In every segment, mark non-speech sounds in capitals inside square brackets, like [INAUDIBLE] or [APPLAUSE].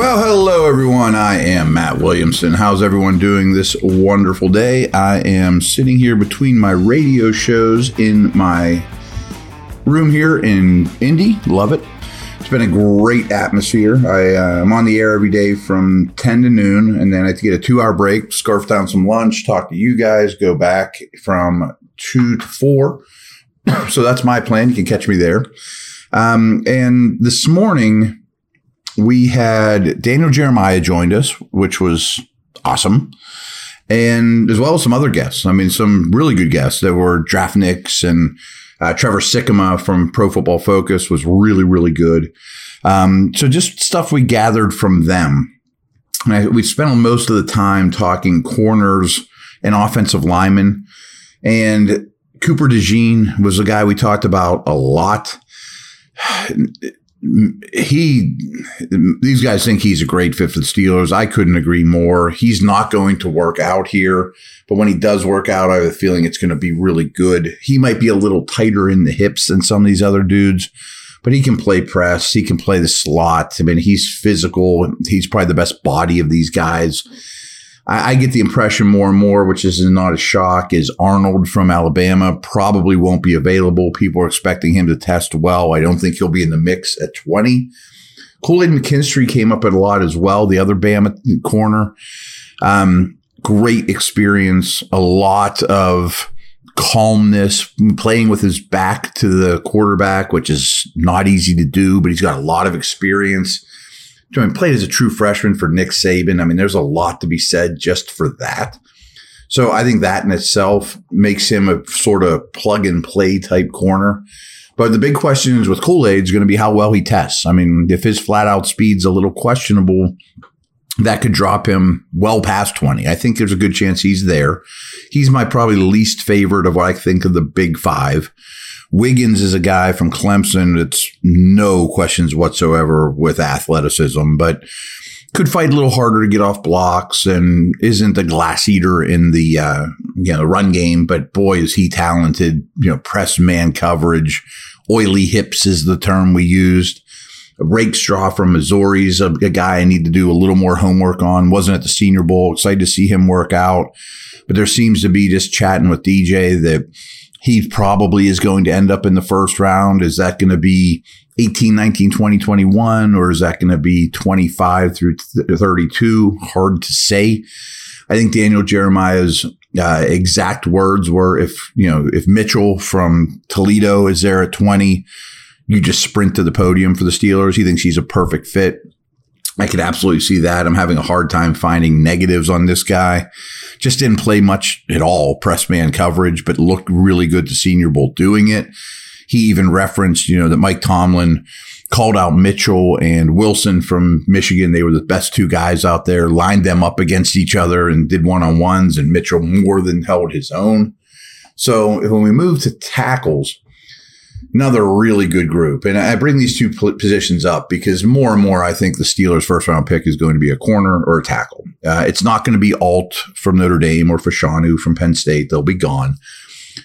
Well, hello everyone. I am Matt Williamson. How's everyone doing this wonderful day? I am sitting here between my radio shows in my room here in Indy. Love it. It's been a great atmosphere. I, uh, I'm on the air every day from 10 to noon, and then I get a two hour break, scarf down some lunch, talk to you guys, go back from 2 to 4. [CLEARS THROAT] so that's my plan. You can catch me there. Um, and this morning, we had Daniel Jeremiah joined us, which was awesome. And as well as some other guests. I mean, some really good guests that were draft nicks and uh, Trevor Sikkema from Pro Football Focus was really, really good. Um, so just stuff we gathered from them. And I, we spent most of the time talking corners and offensive linemen. And Cooper DeJean was a guy we talked about a lot he these guys think he's a great fit for the Steelers. I couldn't agree more. He's not going to work out here, but when he does work out, I have a feeling it's going to be really good. He might be a little tighter in the hips than some of these other dudes, but he can play press. He can play the slot. I mean, he's physical. He's probably the best body of these guys. I, I get the impression more and more, which is not a shock, is Arnold from Alabama probably won't be available. People are expecting him to test well. I don't think he'll be in the mix at 20. Kool-Aid McKinstry came up at a lot as well, the other Bama corner. Um, great experience, a lot of calmness, playing with his back to the quarterback, which is not easy to do, but he's got a lot of experience. I mean, played as a true freshman for Nick Saban. I mean, there's a lot to be said just for that. So I think that in itself makes him a sort of plug and play type corner. But the big question is with Kool Aid is going to be how well he tests. I mean, if his flat out speed's a little questionable, that could drop him well past 20. I think there's a good chance he's there. He's my probably least favorite of what I think of the big five. Wiggins is a guy from Clemson that's no questions whatsoever with athleticism, but could fight a little harder to get off blocks and isn't a glass eater in the uh, you know run game. But boy, is he talented! You know, press man coverage, oily hips is the term we used. Rakestraw from Missouri's a, a guy I need to do a little more homework on. Wasn't at the Senior Bowl. Excited to see him work out, but there seems to be just chatting with DJ that he probably is going to end up in the first round. Is that going to be 18, 19, 20, 21, or is that going to be 25 through 32? Hard to say. I think Daniel Jeremiah's uh, exact words were if, you know, if Mitchell from Toledo is there at 20, you just sprint to the podium for the Steelers. He thinks he's a perfect fit. I could absolutely see that. I'm having a hard time finding negatives on this guy. Just didn't play much at all press man coverage, but looked really good to Senior Bowl doing it. He even referenced, you know, that Mike Tomlin called out Mitchell and Wilson from Michigan. They were the best two guys out there, lined them up against each other and did one on ones, and Mitchell more than held his own. So when we move to tackles, another really good group. And I bring these two positions up because more and more I think the Steelers' first round pick is going to be a corner or a tackle. Uh, it's not going to be Alt from Notre Dame or Fashanu from Penn State. They'll be gone.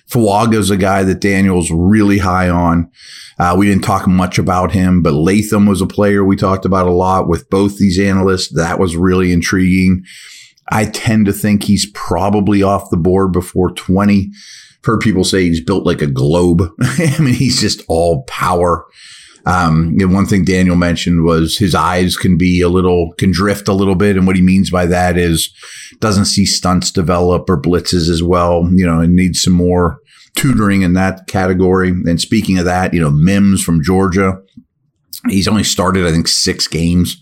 Fuaga is a guy that Daniel's really high on. Uh, we didn't talk much about him, but Latham was a player we talked about a lot with both these analysts. That was really intriguing. I tend to think he's probably off the board before 20 heard people say he's built like a globe. [LAUGHS] I mean, he's just all power. Um, know, one thing Daniel mentioned was his eyes can be a little, can drift a little bit. And what he means by that is doesn't see stunts develop or blitzes as well, you know, and needs some more tutoring in that category. And speaking of that, you know, Mims from Georgia, he's only started, I think, six games.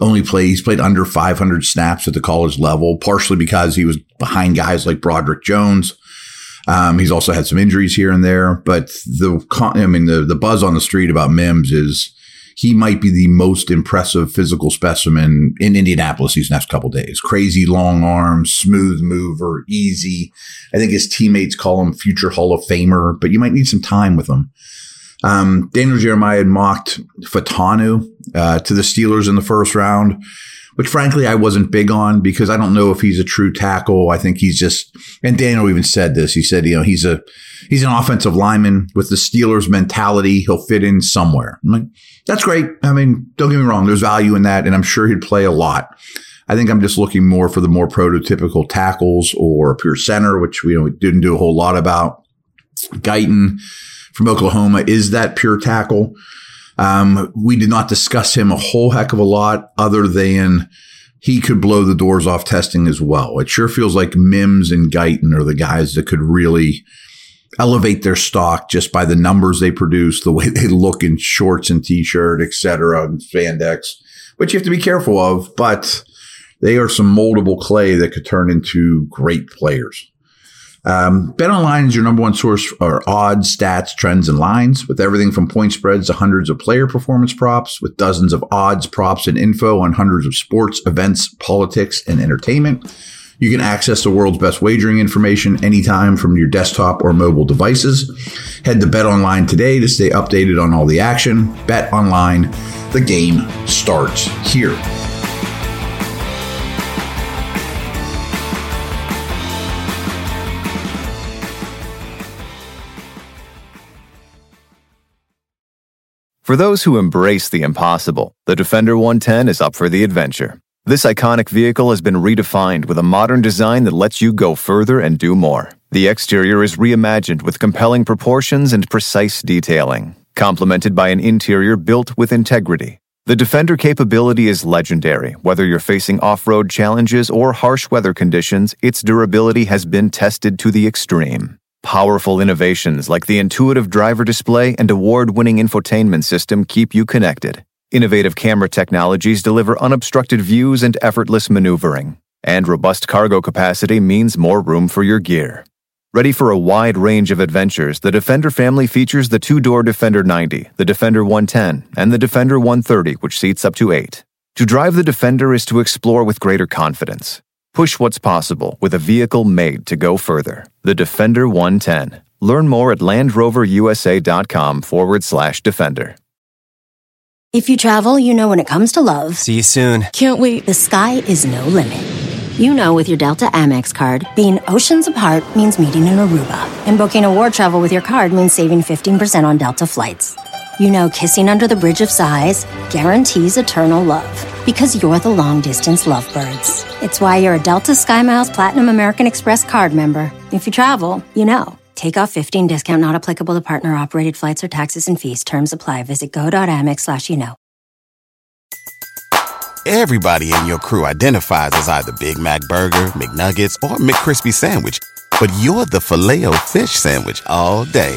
Only played, he's played under 500 snaps at the college level, partially because he was behind guys like Broderick Jones. Um, he's also had some injuries here and there, but the I mean the the buzz on the street about Mims is he might be the most impressive physical specimen in Indianapolis these next couple days. Crazy long arms, smooth mover, easy. I think his teammates call him future Hall of Famer, but you might need some time with him. Um, Daniel Jeremiah had mocked Fautanu uh, to the Steelers in the first round which frankly I wasn't big on because I don't know if he's a true tackle. I think he's just, and Daniel even said this. He said, you know, he's a, he's an offensive lineman with the Steelers mentality. He'll fit in somewhere. I'm like, that's great. I mean, don't get me wrong. There's value in that. And I'm sure he'd play a lot. I think I'm just looking more for the more prototypical tackles or pure center, which we didn't do a whole lot about. Guyton from Oklahoma is that pure tackle. Um, we did not discuss him a whole heck of a lot other than he could blow the doors off testing as well. It sure feels like Mims and Guyton are the guys that could really elevate their stock just by the numbers they produce, the way [LAUGHS] they look in shorts and t-shirt, etc., and spandex, which you have to be careful of, but they are some moldable clay that could turn into great players. Um, BetOnline is your number one source for odds, stats, trends, and lines with everything from point spreads to hundreds of player performance props with dozens of odds, props, and info on hundreds of sports, events, politics, and entertainment. You can access the world's best wagering information anytime from your desktop or mobile devices. Head to Bet Online today to stay updated on all the action. Bet Online, the game starts here. For those who embrace the impossible, the Defender 110 is up for the adventure. This iconic vehicle has been redefined with a modern design that lets you go further and do more. The exterior is reimagined with compelling proportions and precise detailing, complemented by an interior built with integrity. The Defender capability is legendary. Whether you're facing off road challenges or harsh weather conditions, its durability has been tested to the extreme. Powerful innovations like the intuitive driver display and award winning infotainment system keep you connected. Innovative camera technologies deliver unobstructed views and effortless maneuvering. And robust cargo capacity means more room for your gear. Ready for a wide range of adventures, the Defender family features the two door Defender 90, the Defender 110, and the Defender 130, which seats up to eight. To drive the Defender is to explore with greater confidence. Push what's possible with a vehicle made to go further. The Defender 110. Learn more at LandRoverUSA.com forward slash Defender. If you travel, you know when it comes to love. See you soon. Can't wait. The sky is no limit. You know with your Delta Amex card, being oceans apart means meeting in Aruba, and booking a war travel with your card means saving 15% on Delta flights. You know kissing under the bridge of sighs guarantees eternal love because you're the long distance lovebirds. It's why you're a Delta SkyMiles Platinum American Express card member. If you travel, you know. Take off 15 discount not applicable to partner operated flights or taxes and fees. Terms apply. Visit go.amex slash you know. Everybody in your crew identifies as either Big Mac Burger, McNuggets, or McCrispy Sandwich. But you're the filet fish Sandwich all day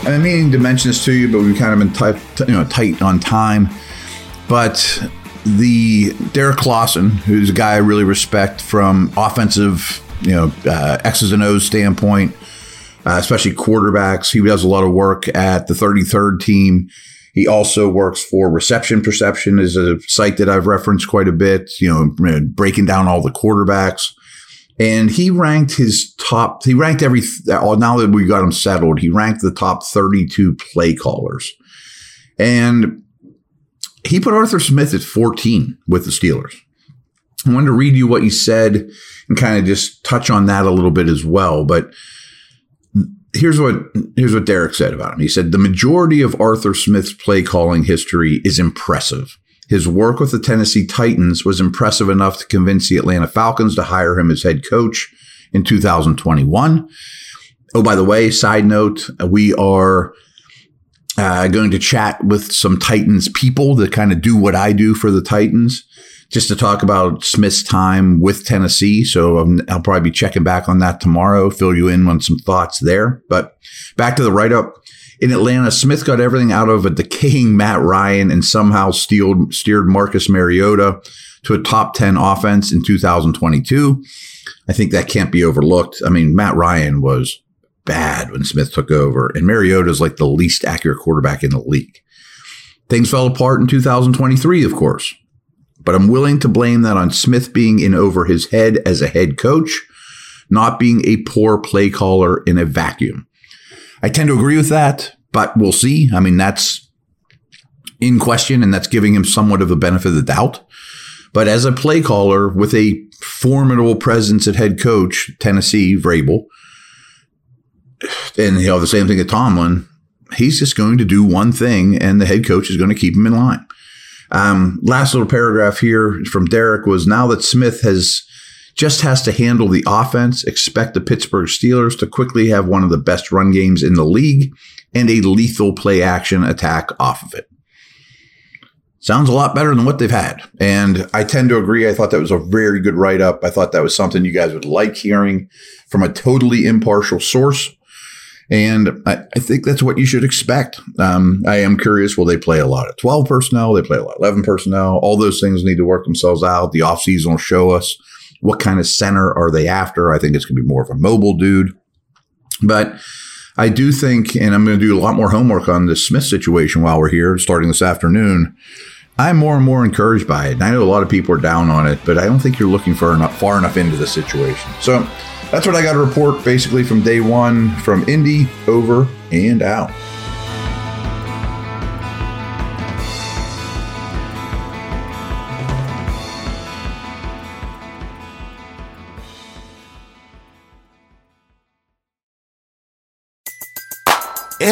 I've been meaning to mention this to you, but we've kind of been tight, you know, tight on time. But the Derrik Klassen, who's a guy I really respect from offensive, you know, uh, X's and O's standpoint, uh, especially quarterbacks. He does a lot of work at the 33rd team. He also works for Reception Perception, is a site that I've referenced quite a bit. You know, breaking down all the quarterbacks. And he ranked his top, he ranked every, oh, now that we got him settled, he ranked the top 32 play callers. And he put Arthur Smith at 14 with the Steelers. I wanted to read you what he said and kind of just touch on that a little bit as well. But here's what here's what Derrik said about him. He said the majority of Arthur Smith's play calling history is impressive. His work with the Tennessee Titans was impressive enough to convince the Atlanta Falcons to hire him as head coach in 2021. Oh, by the way, side note, we are uh, going to chat with some Titans people that kind of do what I do for the Titans just to talk about Smith's time with Tennessee. So um, I'll probably be checking back on that tomorrow, fill you in on some thoughts there. But back to the write up. In Atlanta, Smith got everything out of a decaying Matt Ryan and somehow steered, steered Marcus Mariota to a top 10 offense in 2022. I think that can't be overlooked. I mean, Matt Ryan was bad when Smith took over, and Mariota is like the least accurate quarterback in the league. Things fell apart in 2023, of course but I'm willing to blame that on Smith being in over his head as a head coach, not being a poor play caller in a vacuum. I tend to agree with that, but we'll see. I mean, that's in question, and that's giving him somewhat of the benefit of the doubt. But as a play caller with a formidable presence at head coach, Tennessee, Vrabel, and you know, the same thing at Tomlin, he's just going to do one thing, and the head coach is going to keep him in line. Um, last little paragraph here from Derrik was now that Smith has just has to handle the offense, expect the Pittsburgh Steelers to quickly have one of the best run games in the league and a lethal play action attack off of it. Sounds a lot better than what they've had. And I tend to agree. I thought that was a very good write up. I thought that was something you guys would like hearing from a totally impartial source. And I, I, think that's what you should expect. Um, I am curious will they play a lot of 12 personnel? They play a lot of 11 personnel. All those things need to work themselves out. The offseason will show us what kind of center are they after. I think it's going to be more of a mobile dude. But I do think, and I'm going to do a lot more homework on this Smith situation while we're here, starting this afternoon. I'm more and more encouraged by it. And I know a lot of people are down on it, but I don't think you're looking for enough, far enough into the situation. So that's what I got to report basically from day one from Indy over and out.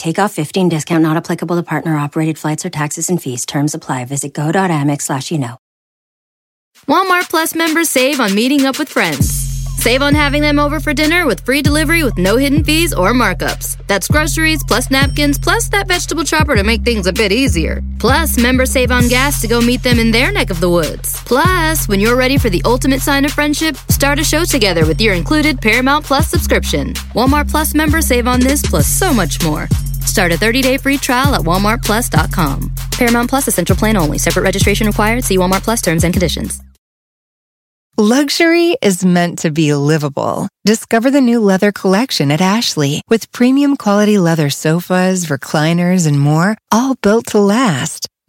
Takeoff 15 discount not applicable to partner operated flights or taxes and fees. Terms apply. Visit go.amex slash you know. Walmart Plus members save on meeting up with friends. Save on having them over for dinner with free delivery with no hidden fees or markups. That's groceries plus napkins plus that vegetable chopper to make things a bit easier. Plus, members save on gas to go meet them in their neck of the woods. Plus, when you're ready for the ultimate sign of friendship, start a show together with your included Paramount Plus subscription. Walmart Plus members save on this plus so much more. Start a 30-day free trial at walmartplus.com. Paramount Plus Essential Plan only. Separate registration required. See Walmart Plus terms and conditions. Luxury is meant to be livable. Discover the new leather collection at Ashley with premium quality leather sofas, recliners, and more, all built to last.